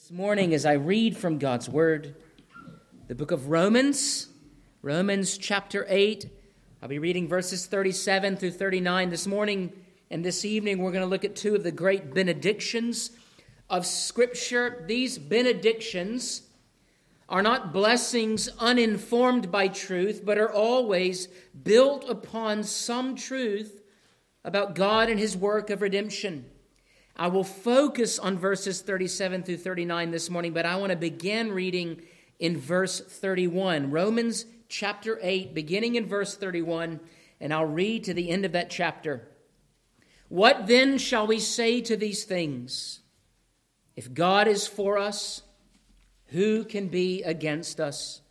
This morning, as I read from God's Word, the book of Romans, Romans chapter 8, I'll be reading verses 37 through 39 this morning. And this evening, we're going to look at two of the great benedictions of Scripture. These benedictions are not blessings uninformed by truth, but are always built upon some truth about God and His work of redemption. I will focus on verses 37 through 39 this morning, but I want to begin reading in verse 31. Romans chapter 8, beginning in verse 31, and I'll read to the end of that chapter. What then shall we say to these things? If God is for us, who can be against us?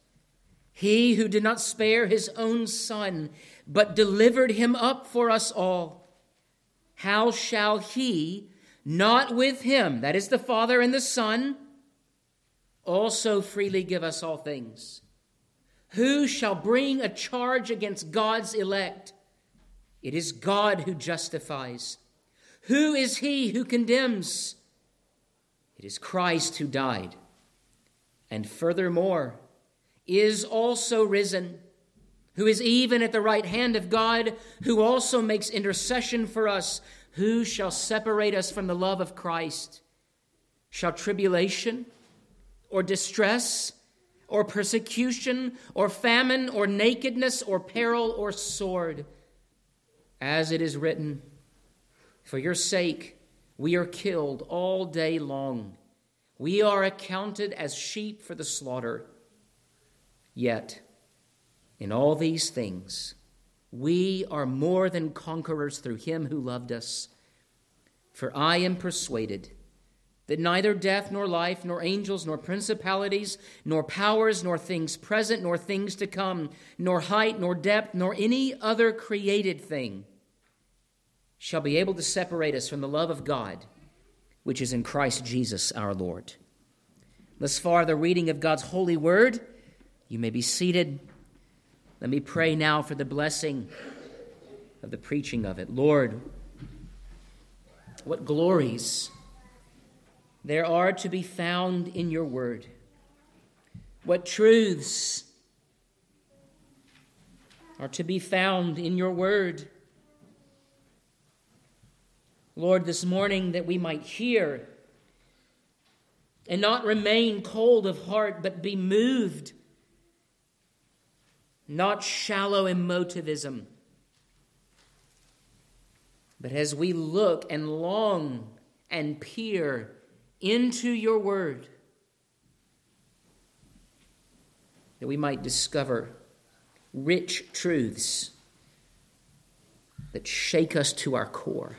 He who did not spare his own son, but delivered him up for us all, how shall he? Not with him, that is the Father and the Son, also freely give us all things. Who shall bring a charge against God's elect? It is God who justifies. Who is he who condemns? It is Christ who died, and furthermore is also risen, who is even at the right hand of God, who also makes intercession for us. Who shall separate us from the love of Christ? Shall tribulation or distress or persecution or famine or nakedness or peril or sword? As it is written, For your sake we are killed all day long. We are accounted as sheep for the slaughter. Yet, in all these things, we are more than conquerors through him who loved us. For I am persuaded that neither death, nor life, nor angels, nor principalities, nor powers, nor things present, nor things to come, nor height, nor depth, nor any other created thing shall be able to separate us from the love of God, which is in Christ Jesus our Lord. Thus far, the reading of God's holy word. You may be seated. Let me pray now for the blessing of the preaching of it. Lord, what glories there are to be found in your word. What truths are to be found in your word. Lord, this morning that we might hear and not remain cold of heart, but be moved not shallow emotivism. But as we look and long and peer into your word, that we might discover rich truths that shake us to our core,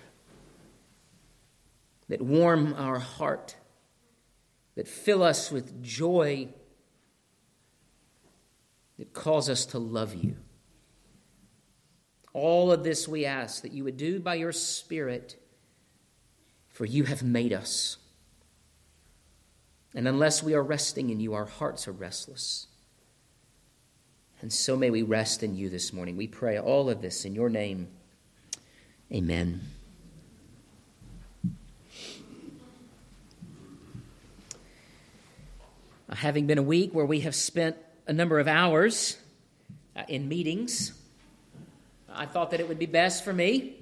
that warm our heart, that fill us with joy that calls us to love you. All of this we ask that you would do by your Spirit, for you have made us. And unless we are resting in you, our hearts are restless. And so may we rest in you this morning. We pray all of this in your name. Amen. Having been a week where we have spent a number of hours uh, in meetings, I thought that it would be best for me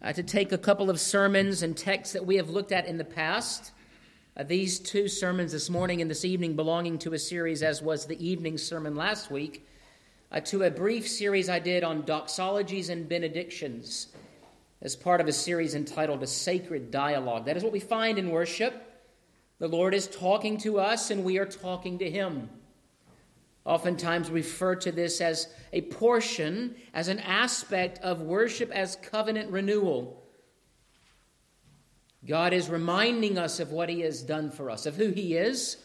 uh, to take a couple of sermons and texts that we have looked at in the past. Uh, these two sermons this morning and this evening belonging to a series, as was the evening sermon last week, uh, to a brief series I did on doxologies and benedictions as part of a series entitled A Sacred Dialogue. That is what we find in worship. The Lord is talking to us, and we are talking to Him oftentimes refer to this as a portion, as an aspect of worship as covenant renewal. God is reminding us of what He has done for us, of who He is,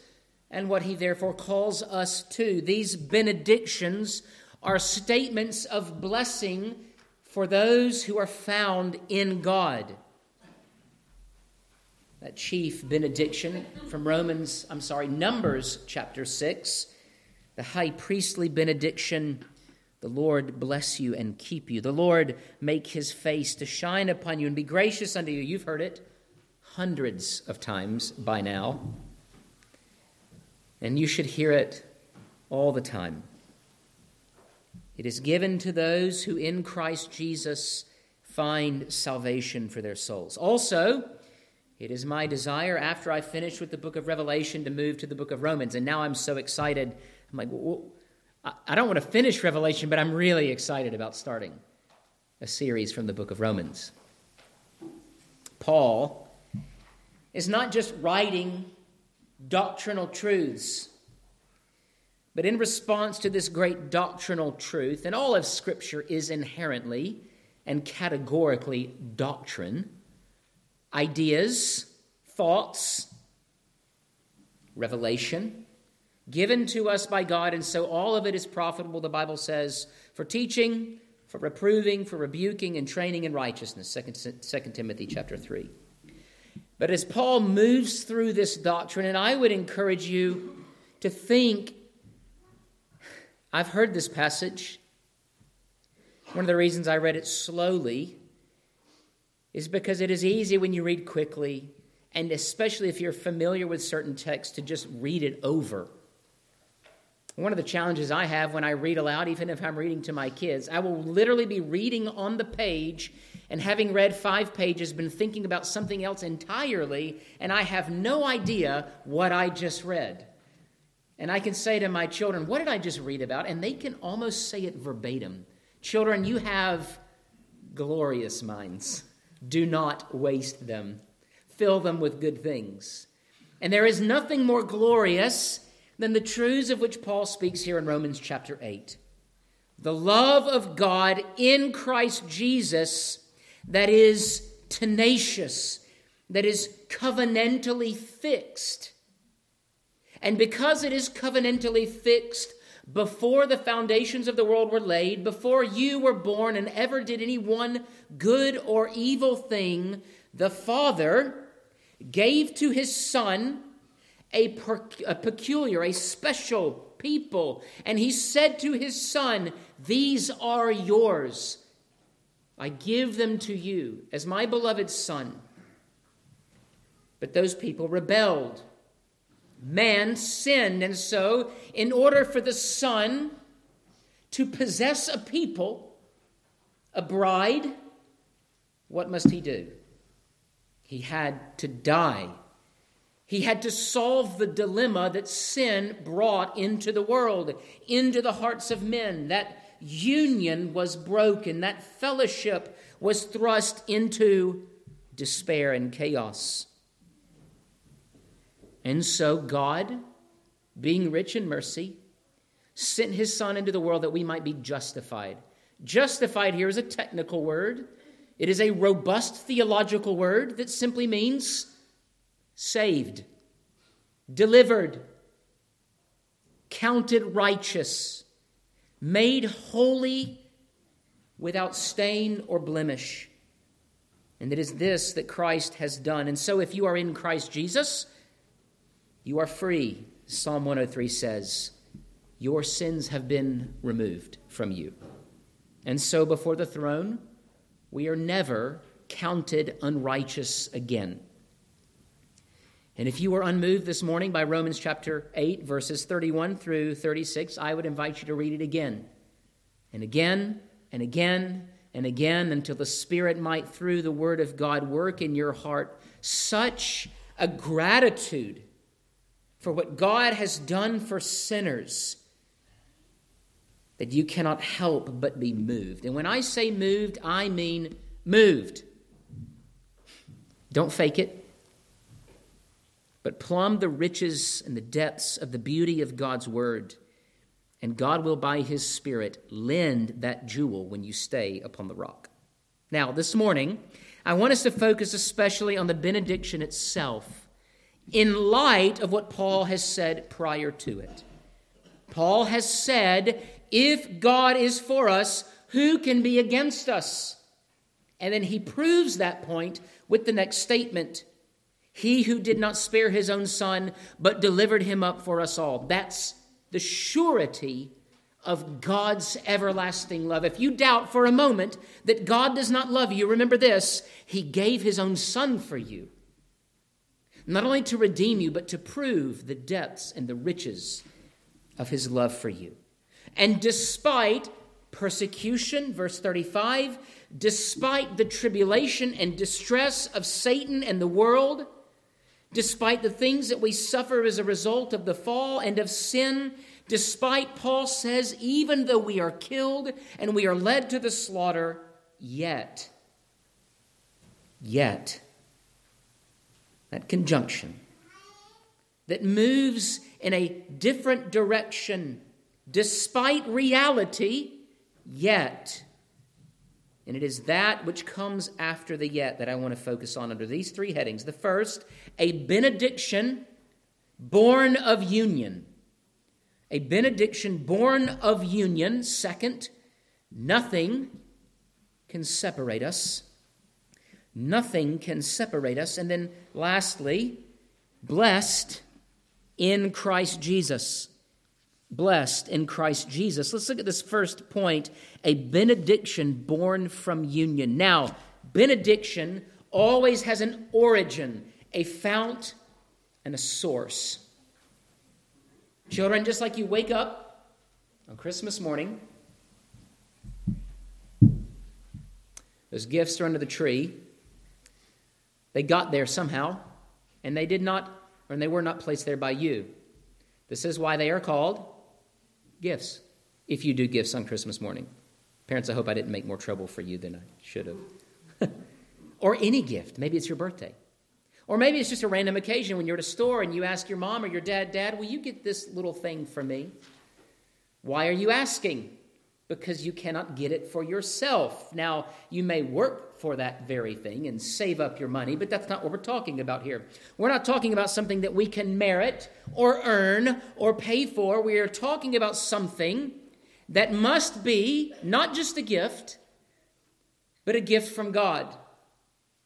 and what He therefore calls us to. These benedictions are statements of blessing for those who are found in God. That chief benediction from Romans, I'm sorry, Numbers chapter 6 the high priestly benediction the Lord bless you and keep you. The Lord make his face to shine upon you and be gracious unto you. You've heard it. hundreds of times by now, and you should hear it all the time. It is given to those who in Christ Jesus find salvation for their souls. Also, it is my desire after I finish with the book of Revelation to move to the book of Romans. And now I'm so excited. I'm like, well, I don't want to finish Revelation, but I'm really excited about starting a series from the book of Romans. Paul is not just writing doctrinal truths, but in response to this great doctrinal truth, and all of Scripture is inherently and categorically doctrine, ideas, thoughts, revelation given to us by God, and so all of it is profitable, the Bible says, for teaching, for reproving, for rebuking, and training in righteousness. 2, Timothy chapter 3. But as Paul moves through this doctrine, and I would encourage you to think I've heard this passage. One of the reasons I read it slowly is because it is easy when you read quickly, and especially if you're familiar with certain texts, to just read it over. One of the challenges I have when I read aloud, even if I'm reading to my kids, I will literally be reading on the page and having read five pages, been thinking about something else entirely, and I have no idea what I just read. And I can say to my children, What did I just read about? And they can almost say it verbatim. Children, you have glorious minds. Do not waste them, fill them with good things. And there is nothing more glorious than the truths of which Paul speaks here in Romans chapter 8. The love of God in Christ Jesus that is tenacious, that is covenantally fixed. And because it is covenantally fixed before the foundations of the world were laid, before you were born and ever did any one good or evil thing, the Father gave to his Son a, per, a peculiar, a special people. And he said to his Son, These are yours. I give them to you as my beloved Son. But those people rebelled. Man sinned, and so, in order for the Son to possess a people, a bride, what must he do? He had to die he had to solve the dilemma that sin brought into the world, into the hearts of men. That union was broken, that fellowship was thrust into despair and chaos. And so God, being rich in mercy, sent his Son into the world that we might be justified. Justified here is a technical word, it is a robust theological word that simply means saved, delivered, counted righteous, made holy without stain or blemish. And it is this that Christ has done. And so, if you are in Christ Jesus, you are free. Psalm 103 says, Your sins have been removed from you. And so, before the throne, we are never counted unrighteous again. And if you were unmoved this morning by Romans chapter 8, verses 31 through 36, I would invite you to read it again and again and again and again until the Spirit might, through the Word of God, work in your heart such a gratitude for what God has done for sinners that you cannot help but be moved. And when I say moved, I mean moved. Don't fake it but plumb the riches and the depths of the beauty of God's word. And God will, by his Spirit, lend that jewel when you stay upon the rock. Now, this morning, I want us to focus especially on the benediction itself in light of what Paul has said prior to it. Paul has said, If God is for us, who can be against us? And then he proves that point with the next statement he who did not spare his own son, but delivered him up for us all. That's the surety of God's everlasting love. If you doubt for a moment that God does not love you, remember this He gave His own Son for you. not only to redeem you, but to prove the depths and the riches of his love for you. And despite persecution, verse 35, despite the tribulation and distress of Satan and the world, despite the things that we suffer as a result of the fall and of sin, despite, Paul says, even though we are killed and we are led to the slaughter, yet, yet, that conjunction that moves in a different direction despite reality, yet. And it is that which comes after the yet that I want to focus on under these three headings. The first, a benediction born of union. A benediction born of union. Second, nothing can separate us. Nothing can separate us. And then lastly, blessed in Christ Jesus. Blessed in Christ Jesus. Let's look at this first point a benediction born from union. Now, benediction always has an origin, a fount, and a source. Children, just like you wake up on Christmas morning, those gifts are under the tree. They got there somehow, and they did not and they were not placed there by you. This is why they are called gifts, if you do gifts on Christmas morning. Parents, I hope I didn't make more trouble for you than I should have. or any gift. Maybe it's your birthday. Or maybe it's just a random occasion when you're at a store and you ask your mom or your dad, Dad, will you get this little thing for me? Why are you asking? Because you cannot get it for yourself. Now, you may work for that very thing and save up your money, but that's not what we're talking about here. We're not talking about something that we can merit or earn or pay for. We are talking about something that must be not just a gift, but a gift from God.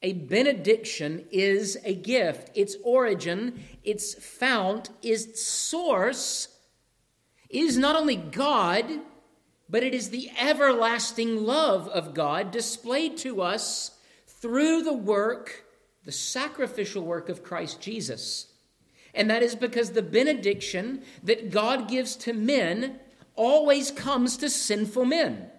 A benediction is a gift. Its origin, its fount, its source is not only God but it is the everlasting love of God displayed to us through the work, the sacrificial work of Christ Jesus. And that is because the benediction that God gives to men always comes to sinful men.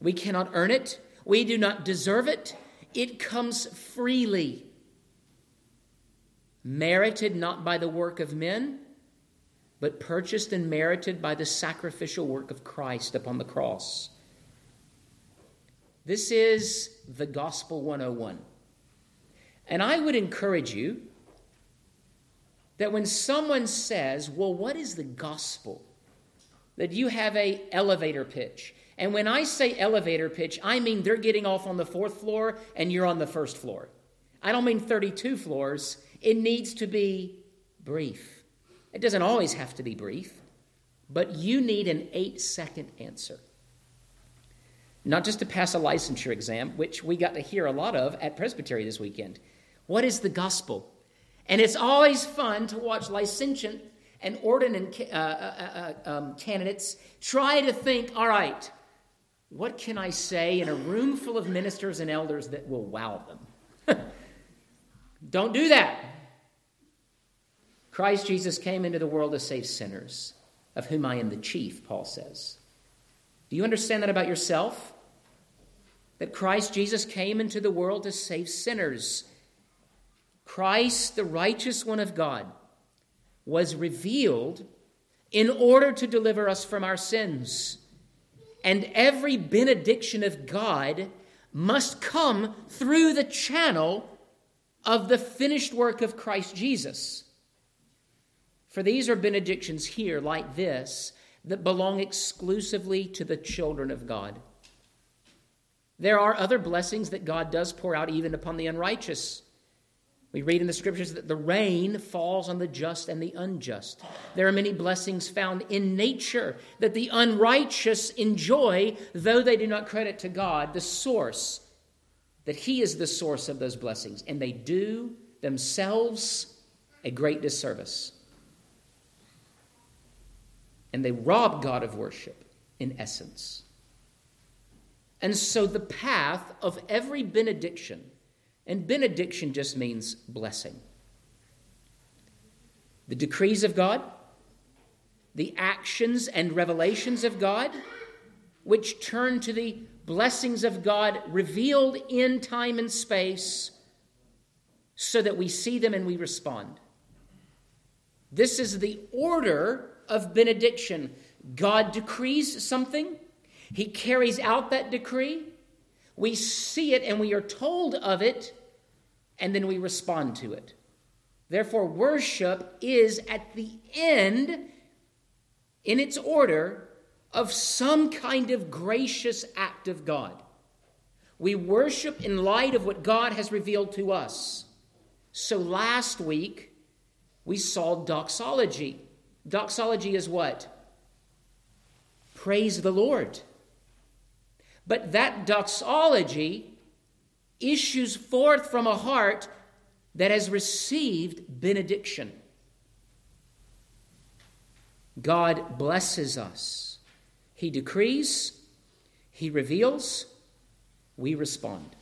We cannot earn it, we do not deserve it, it comes freely. Merited not by the work of men, but purchased and merited by the sacrificial work of Christ upon the cross. This is the Gospel 101. And I would encourage you that when someone says, Well, what is the gospel? that you have a elevator pitch. And when I say elevator pitch, I mean they're getting off on the fourth floor and you're on the first floor. I don't mean 32 floors. It needs to be brief. It doesn't always have to be brief, but you need an eight second answer. Not just to pass a licensure exam, which we got to hear a lot of at Presbytery this weekend. What is the gospel? And it's always fun to watch licentiate and ordinand uh, uh, uh, um, candidates try to think all right, what can I say in a room full of ministers and elders that will wow them? Don't do that. Christ Jesus came into the world to save sinners, of whom I am the chief, Paul says. Do you understand that about yourself? That Christ Jesus came into the world to save sinners. Christ, the righteous one of God, was revealed in order to deliver us from our sins. And every benediction of God must come through the channel of the finished work of Christ Jesus. For these are benedictions here, like this, that belong exclusively to the children of God. There are other blessings that God does pour out even upon the unrighteous. We read in the scriptures that the rain falls on the just and the unjust. There are many blessings found in nature that the unrighteous enjoy, though they do not credit to God the source, that He is the source of those blessings, and they do themselves a great disservice and they rob God of worship in essence. And so, the path of every benediction And benediction just means blessing. The decrees of God, the actions and revelations of God, which turn to the blessings of God revealed in time and space so that we see them and we respond. This is the order of benediction. God decrees something, He carries out that decree. We see it and we are told of it, and then we respond to it. Therefore, worship is at the end, in its order, of some kind of gracious act of God. We worship in light of what God has revealed to us. So last week, we saw doxology. Doxology is what? Praise the Lord. But that doxology issues forth from a heart that has received benediction. God blesses us. He decrees, He reveals, we respond.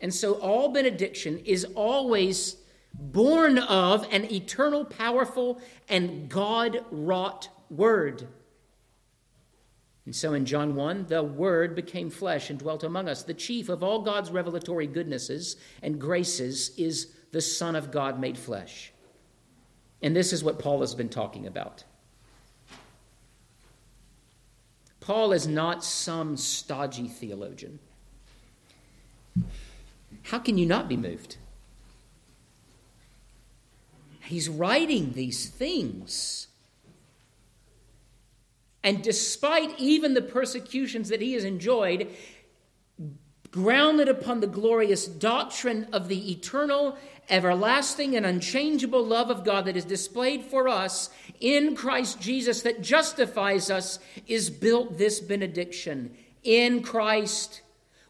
And so all benediction is always born of an eternal, powerful, and God wrought word. And so in John 1, the Word became flesh and dwelt among us. The chief of all God's revelatory goodnesses and graces is the Son of God made flesh. And this is what Paul has been talking about. Paul is not some stodgy theologian. How can you not be moved? He's writing these things. And despite even the persecutions that he has enjoyed, grounded upon the glorious doctrine of the eternal, everlasting, and unchangeable love of God that is displayed for us in Christ Jesus, that justifies us, is built this benediction. In Christ,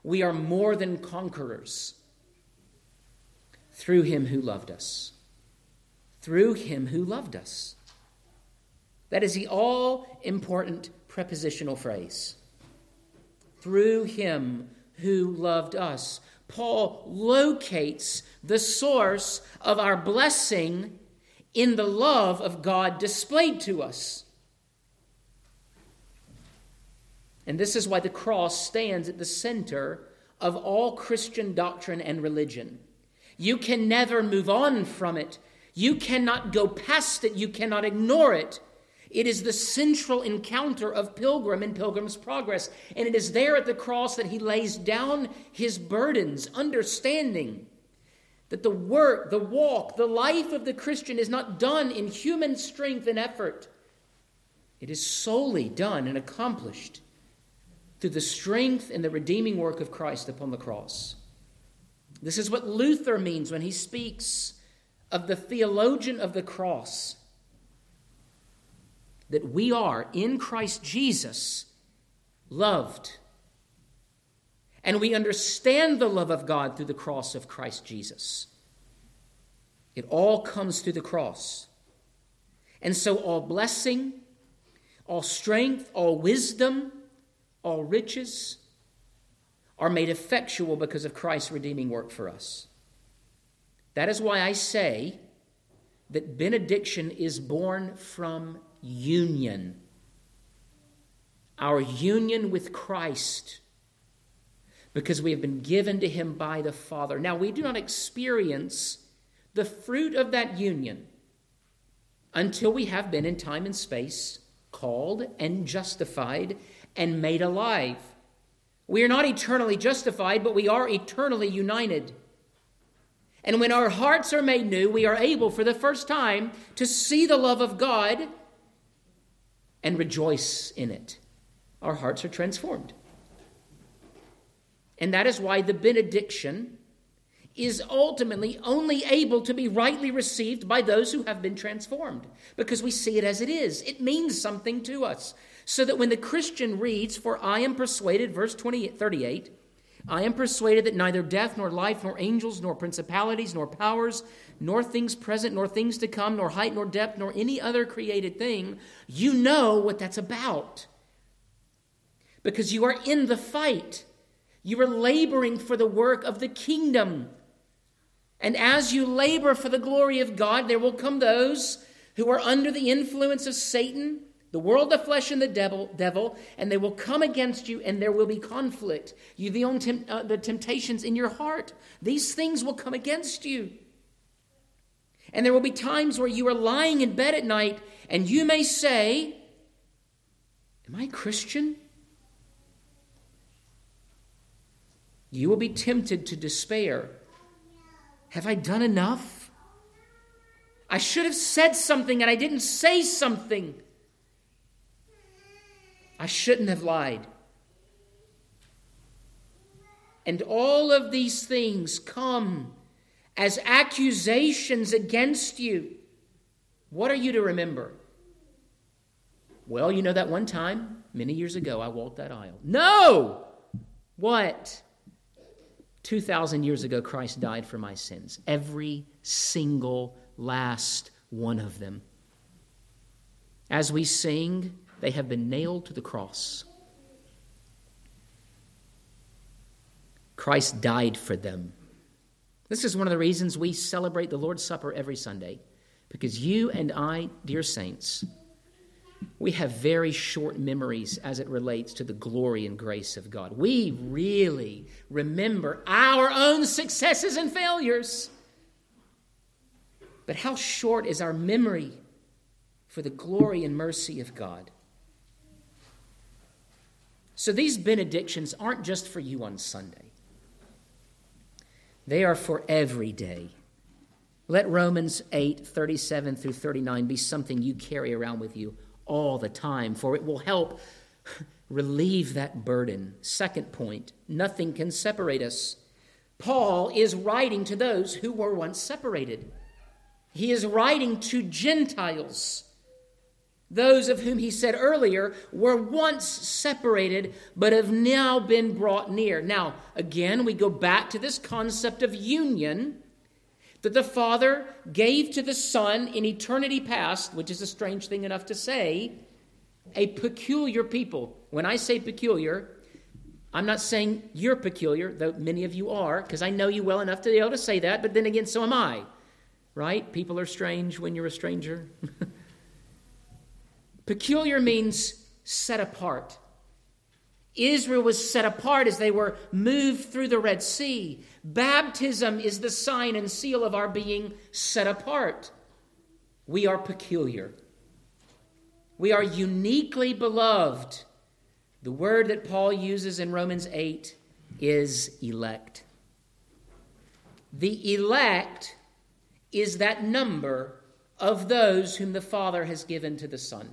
we are more than conquerors through him who loved us through him who loved us. That is the all important prepositional phrase. Through him who loved us. Paul locates the source of our blessing in the love of God displayed to us. And this is why the cross stands at the center of all Christian doctrine and religion. You can never move on from it you cannot go past it, you cannot ignore it. It is the central encounter of Pilgrim in Pilgrim's Progress. And it is there at the cross that he lays down his burdens, understanding that the work, the walk, the life of the Christian is not done in human strength and effort. It is solely done and accomplished through the strength and the redeeming work of Christ upon the cross. This is what Luther means when he speaks of the theologian of the cross that we are in Christ Jesus loved. And we understand the love of God through the cross of Christ Jesus. It all comes through the cross. And so, all blessing, all strength, all wisdom, all riches are made effectual because of Christ's redeeming work for us. That is why I say that benediction is born from union. Our union with Christ, because we have been given to Him by the Father. Now, we do not experience the fruit of that union until we have been in time and space called and justified and made alive. We are not eternally justified, but we are eternally united. And when our hearts are made new, we are able for the first time to see the love of God and rejoice in it. Our hearts are transformed. And that is why the benediction is ultimately only able to be rightly received by those who have been transformed because we see it as it is. It means something to us. So that when the Christian reads, For I am persuaded, verse 20, 38, I am persuaded that neither death, nor life, nor angels, nor principalities, nor powers, nor things present, nor things to come, nor height, nor depth, nor any other created thing, you know what that's about. Because you are in the fight. You are laboring for the work of the kingdom. And as you labor for the glory of God, there will come those who are under the influence of Satan, the world, the flesh, and the devil, devil and they will come against you, and there will be conflict. You, the, own uh, the temptations in your heart, these things will come against you. And there will be times where you are lying in bed at night, and you may say, Am I Christian? You will be tempted to despair. Have I done enough? I should have said something and I didn't say something. I shouldn't have lied. And all of these things come as accusations against you. What are you to remember? Well, you know that one time, many years ago, I walked that aisle. No! What? 2,000 years ago, Christ died for my sins. Every single last one of them. As we sing, they have been nailed to the cross. Christ died for them. This is one of the reasons we celebrate the Lord's Supper every Sunday, because you and I, dear saints, we have very short memories as it relates to the glory and grace of God. We really remember our own successes and failures. But how short is our memory for the glory and mercy of God? So these benedictions aren't just for you on Sunday, they are for every day. Let Romans 8 37 through 39 be something you carry around with you all the time, for it will help relieve that burden. Second point nothing can separate us. Paul is writing to those who were once separated. He is writing to Gentiles, those of whom he said earlier were once separated but have now been brought near. Now, again, we go back to this concept of union that the Father gave to the Son in eternity past, which is a strange thing enough to say, a peculiar people. When I say peculiar, I'm not saying you're peculiar, though many of you are, because I know you well enough to be able to say that, but then again, so am I. Right? People are strange when you're a stranger. peculiar means set apart. Israel was set apart as they were moved through the Red Sea. Baptism is the sign and seal of our being set apart. We are peculiar. We are uniquely beloved. The word that Paul uses in Romans 8 is elect. The elect is that number of those whom the Father has given to the Son.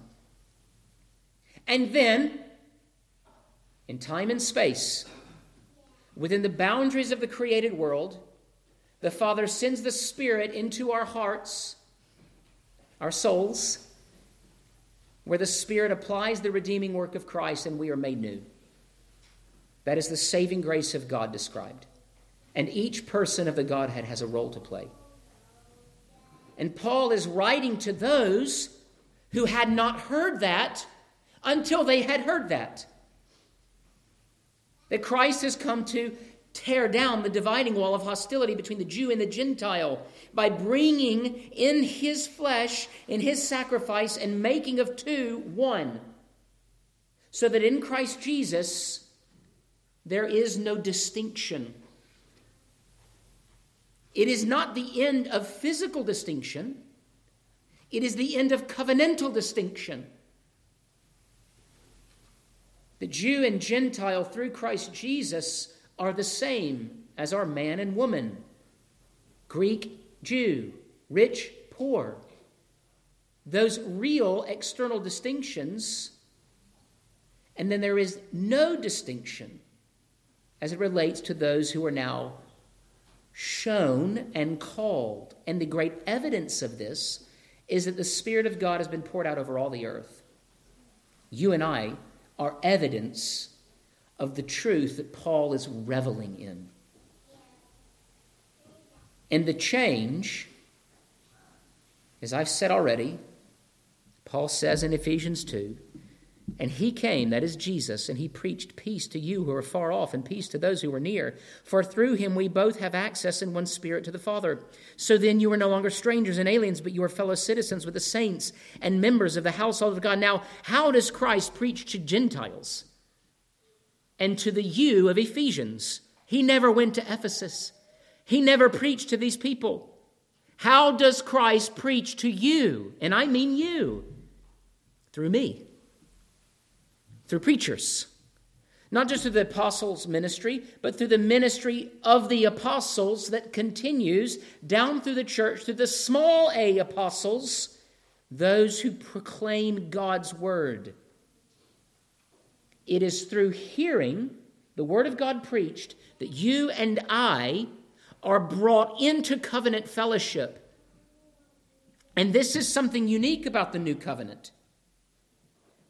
And then in time and space, within the boundaries of the created world, the Father sends the Spirit into our hearts, our souls, where the Spirit applies the redeeming work of Christ and we are made new. That is the saving grace of God described. And each person of the Godhead has a role to play. And Paul is writing to those who had not heard that until they had heard that. That Christ has come to tear down the dividing wall of hostility between the Jew and the Gentile by bringing in his flesh, in his sacrifice, and making of two one. So that in Christ Jesus, there is no distinction. It is not the end of physical distinction, it is the end of covenantal distinction. The Jew and Gentile through Christ Jesus are the same as are man and woman, Greek, Jew, rich, poor. Those real external distinctions, and then there is no distinction as it relates to those who are now shown and called. And the great evidence of this is that the Spirit of God has been poured out over all the earth. You and I are evidence of the truth that Paul is reveling in. And the change, as I've said already, Paul says in Ephesians 2, And he came, that is Jesus, and he preached peace to you who are far off and peace to those who are near. For through him we both have access in one spirit to the Father. So then you are no longer strangers and aliens, but you are fellow citizens with the saints and members of the household of God. Now, how does Christ preach to Gentiles and to the you of Ephesians? He never went to Ephesus, he never preached to these people. How does Christ preach to you? And I mean you, through me through preachers. Not just through the apostles' ministry, but through the ministry of the apostles that continues down through the church, through the small a apostles, those who proclaim God's word. It is through hearing the word of God preached that you and I are brought into covenant fellowship. And this is something unique about the new covenant.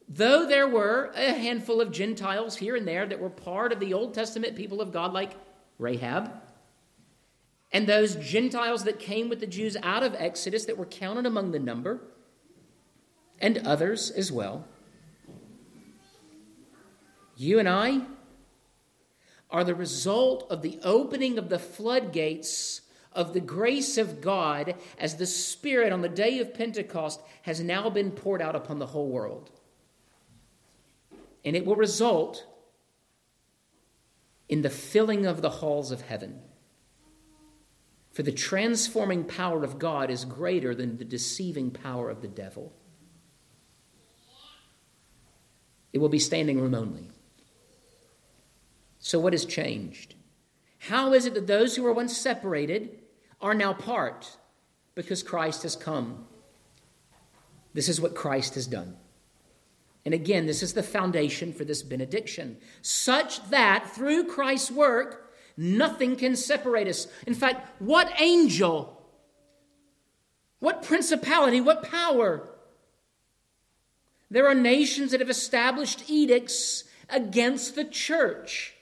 Though there were a handful of Gentiles here and there that were part of the Old Testament people of God, like Rahab, and those Gentiles that came with the Jews out of Exodus that were counted among the number, and others as well. You and I are the result of the opening of the floodgates of the grace of God as the Spirit on the day of Pentecost has now been poured out upon the whole world and it will result in the filling of the halls of heaven. For the transforming power of God is greater than the deceiving power of the devil. It will be standing room only. So, what has changed? How is it that those who were once separated are now part? Because Christ has come. This is what Christ has done. And again, this is the foundation for this benediction, such that through Christ's work, nothing can separate us. In fact, what angel, what principality, what power? There are nations that have established edicts against the church.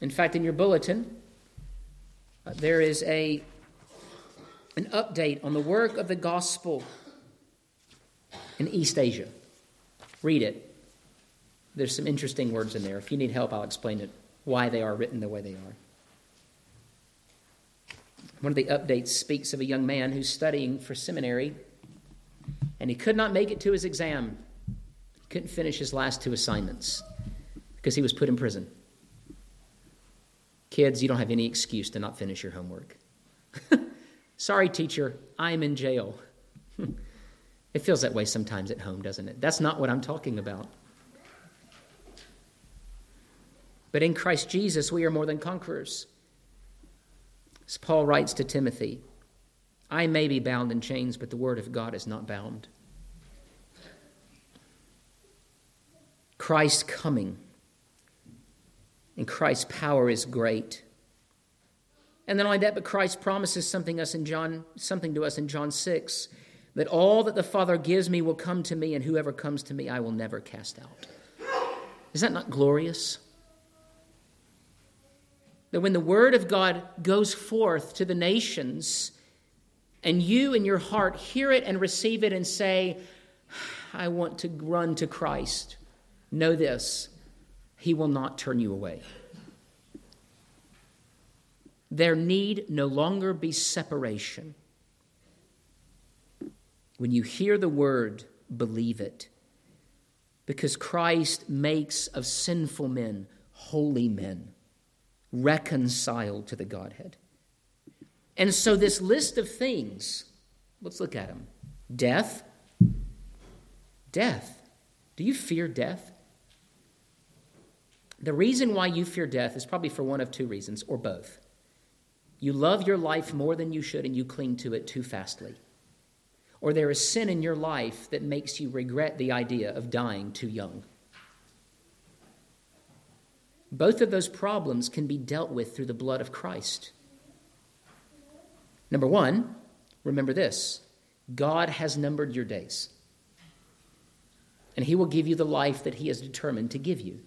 In fact, in your bulletin, uh, there is a an update on the work of the gospel in East Asia. Read it. There's some interesting words in there. If you need help, I'll explain it, why they are written the way they are. One of the updates speaks of a young man who's studying for seminary, and he could not make it to his exam. He couldn't finish his last two assignments because he was put in prison. Kids, you don't have any excuse to not finish your homework. Sorry, teacher, I'm in jail. it feels that way sometimes at home, doesn't it? That's not what I'm talking about. But in Christ Jesus, we are more than conquerors. As Paul writes to Timothy, I may be bound in chains, but the word of God is not bound. Christ's coming and Christ's power is great. And not only that, but Christ promises something us in John, something to us in John 6, that all that the Father gives me will come to me, and whoever comes to me I will never cast out. Is that not glorious? That when the word of God goes forth to the nations, and you in your heart hear it and receive it and say, I want to run to Christ, know this, He will not turn you away. There need no longer be separation. When you hear the word, believe it. Because Christ makes of sinful men holy men, reconciled to the Godhead. And so, this list of things, let's look at them death. Death. Do you fear death? The reason why you fear death is probably for one of two reasons, or both. You love your life more than you should and you cling to it too fastly. Or there is sin in your life that makes you regret the idea of dying too young. Both of those problems can be dealt with through the blood of Christ. Number one, remember this God has numbered your days, and He will give you the life that He has determined to give you.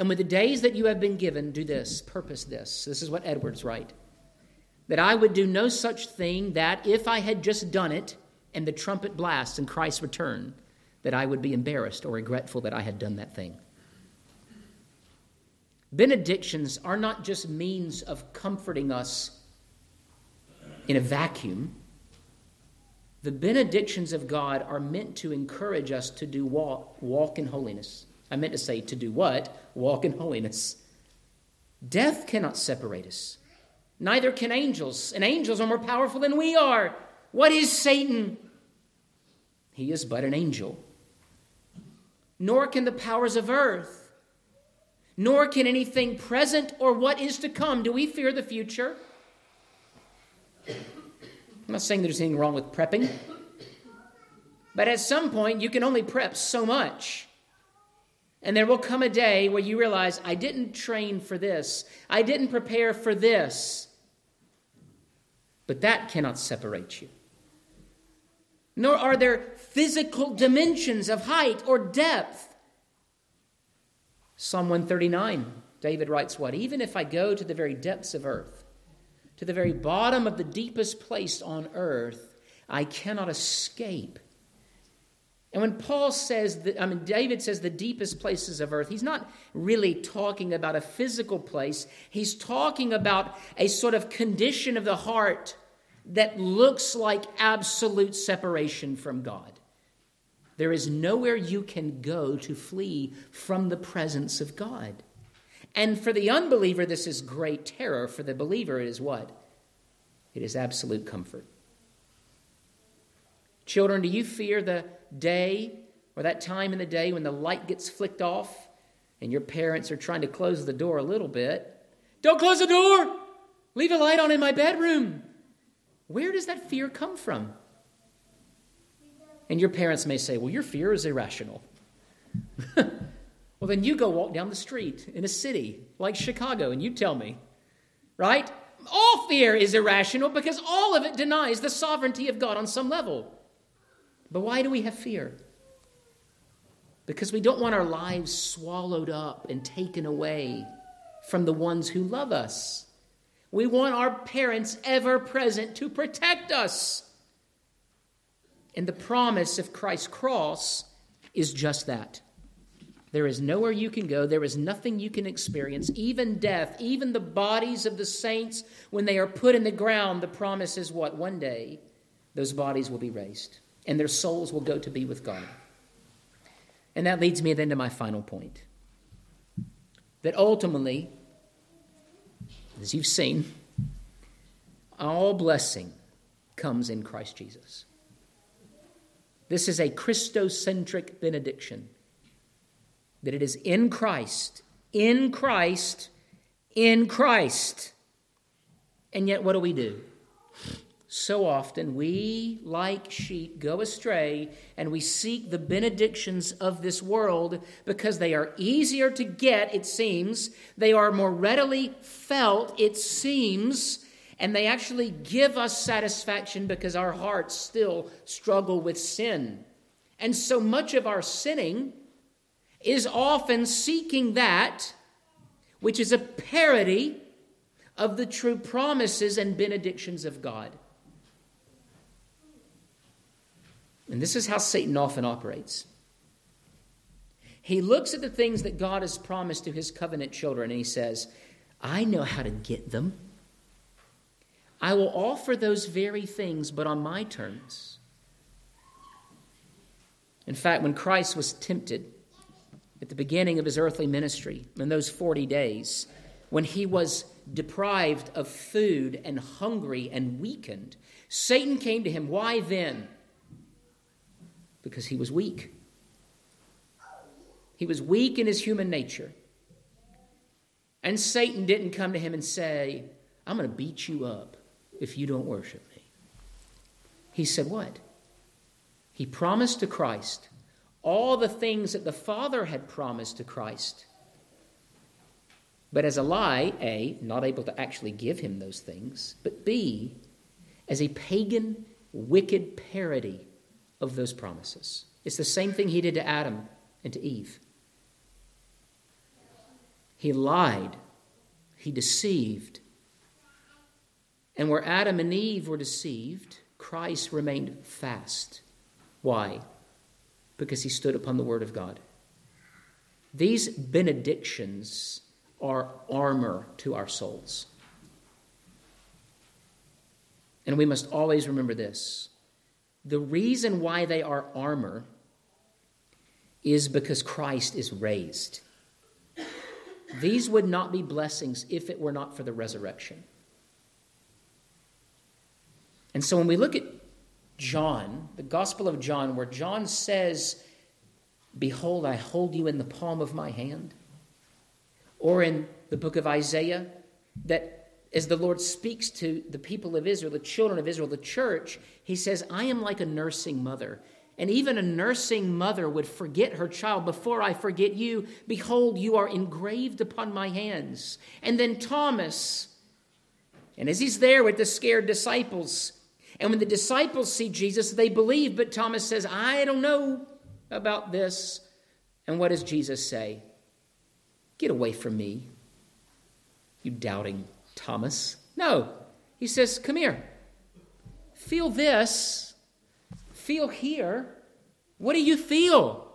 And with the days that you have been given, do this, purpose this. This is what Edwards write. That I would do no such thing that if I had just done it, and the trumpet blasts and Christ's return that I would be embarrassed or regretful that I had done that thing. Benedictions are not just means of comforting us in a vacuum. The benedictions of God are meant to encourage us to do walk, walk in holiness. I meant to say to do what? Walk in holiness. Death cannot separate us. Neither can angels, and angels are more powerful than we are. What is Satan? He is but an angel. Nor can the powers of earth, nor can anything present or what is to come. Do we fear the future? I'm not saying there's anything wrong with prepping, but at some point you can only prep so much. And there will come a day where you realize, I didn't train for this, I didn't prepare for this. But that cannot separate you. Nor are there physical dimensions of height or depth. Psalm 139, David writes what? Even if I go to the very depths of earth, to the very bottom of the deepest place on earth, I cannot escape. And when Paul says that, I mean, David says the deepest places of earth, he's not really talking about a physical place. He's talking about a sort of condition of the heart that looks like absolute separation from God. There is nowhere you can go to flee from the presence of God. And for the unbeliever, this is great terror. For the believer, it is what? It is absolute comfort. Children, do you fear the day or that time in the day when the light gets flicked off and your parents are trying to close the door a little bit? Don't close the door! Leave a light on in my bedroom. Where does that fear come from? And your parents may say, Well, your fear is irrational. well, then you go walk down the street in a city like Chicago and you tell me, right? All fear is irrational because all of it denies the sovereignty of God on some level. But why do we have fear? Because we don't want our lives swallowed up and taken away from the ones who love us. We want our parents ever present to protect us. And the promise of Christ's cross is just that. There is nowhere you can go. There is nothing you can experience. Even death, even the bodies of the saints, when they are put in the ground, the promise is what? One day, those bodies will be raised and their souls will go to be with God. And that leads me then to my final point that ultimately, as you've seen, all blessing comes in Christ Jesus. This is a Christocentric benediction. That it is in Christ, in Christ, in Christ. And yet, what do we do? So often we, like sheep, go astray and we seek the benedictions of this world because they are easier to get, it seems. They are more readily felt, it seems. And they actually give us satisfaction because our hearts still struggle with sin. And so much of our sinning is often seeking that which is a parody of the true promises and benedictions of God. And this is how Satan often operates. He looks at the things that God has promised to his covenant children and he says, I know how to get them. I will offer those very things, but on my terms. In fact, when Christ was tempted at the beginning of his earthly ministry, in those 40 days, when he was deprived of food and hungry and weakened, Satan came to him. Why then? Because he was weak. He was weak in his human nature. And Satan didn't come to him and say, I'm going to beat you up if you don't worship me. He said, What? He promised to Christ all the things that the Father had promised to Christ. But as a lie, A, not able to actually give him those things, but B, as a pagan, wicked parody of those promises. It's the same thing he did to Adam and to Eve. He lied, he deceived. And where Adam and Eve were deceived, Christ remained fast. Why? Because he stood upon the word of God. These benedictions are armor to our souls. And we must always remember this. The reason why they are armor is because Christ is raised. These would not be blessings if it were not for the resurrection. And so when we look at John, the Gospel of John, where John says, Behold, I hold you in the palm of my hand, or in the book of Isaiah, that as the Lord speaks to the people of Israel, the children of Israel, the church, he says, I am like a nursing mother. And even a nursing mother would forget her child before I forget you. Behold, you are engraved upon my hands. And then Thomas, and as he's there with the scared disciples, and when the disciples see Jesus, they believe, but Thomas says, I don't know about this. And what does Jesus say? Get away from me, you doubting Thomas. No. He says, Come here. Feel this. Feel here. What do you feel?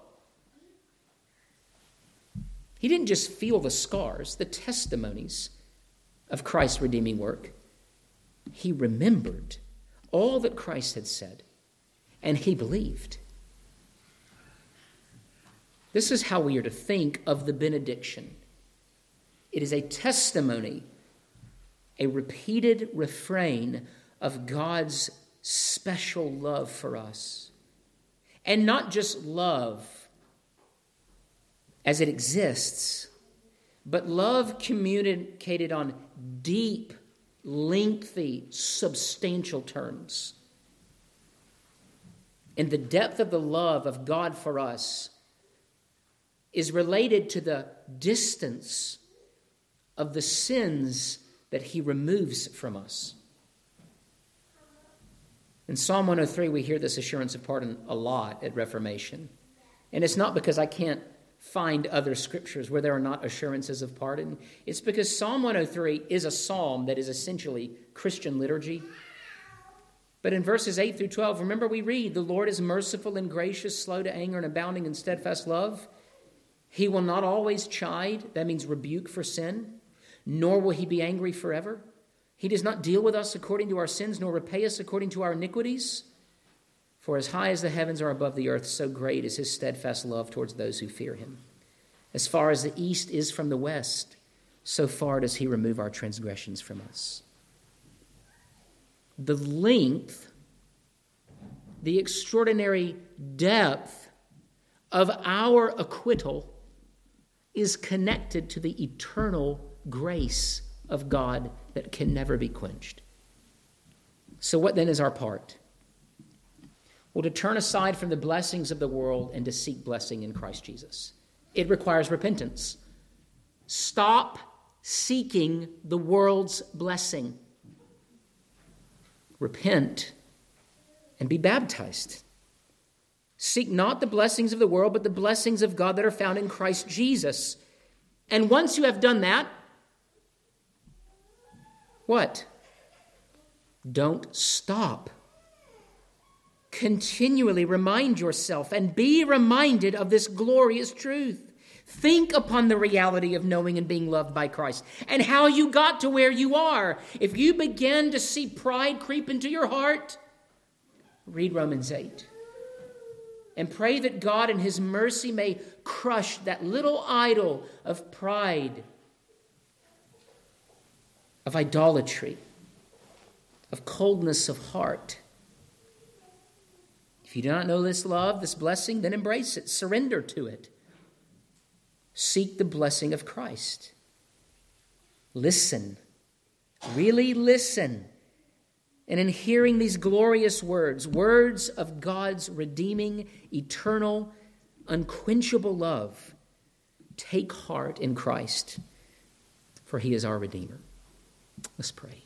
He didn't just feel the scars, the testimonies of Christ's redeeming work. He remembered all that Christ had said, and he believed. This is how we are to think of the benediction it is a testimony a repeated refrain of God's special love for us. And not just love as it exists, but love communicated on deep, lengthy, substantial terms. And the depth of the love of God for us is related to the distance of the sins that he removes from us. In Psalm 103, we hear this assurance of pardon a lot at Reformation. And it's not because I can't find other scriptures where there are not assurances of pardon. It's because Psalm 103 is a psalm that is essentially Christian liturgy. But in verses 8 through 12, remember we read, The Lord is merciful and gracious, slow to anger, and abounding in steadfast love. He will not always chide, that means rebuke for sin nor will he be angry forever. He does not deal with us according to our sins, nor repay us according to our iniquities. For as high as the heavens are above the earth, so great is his steadfast love towards those who fear him. As far as the east is from the west, so far does he remove our transgressions from us. The length, the extraordinary depth of our acquittal is connected to the eternal grace of God that can never be quenched. So, what then is our part? Well, to turn aside from the blessings of the world and to seek blessing in Christ Jesus. It requires repentance. Stop seeking the world's blessing. Repent and be baptized. Seek not the blessings of the world, but the blessings of God that are found in Christ Jesus. And once you have done that, what? Don't stop. Continually remind yourself and be reminded of this glorious truth. Think upon the reality of knowing and being loved by Christ and how you got to where you are. If you begin to see pride creep into your heart, read Romans 8 and pray that God in His mercy may crush that little idol of pride of idolatry, of coldness of heart. If you do not know this love, this blessing, then embrace it, surrender to it. Seek the blessing of Christ. Listen, really listen. And in hearing these glorious words, words of God's redeeming, eternal, unquenchable love, take heart in Christ, for he is our Redeemer. Let's pray.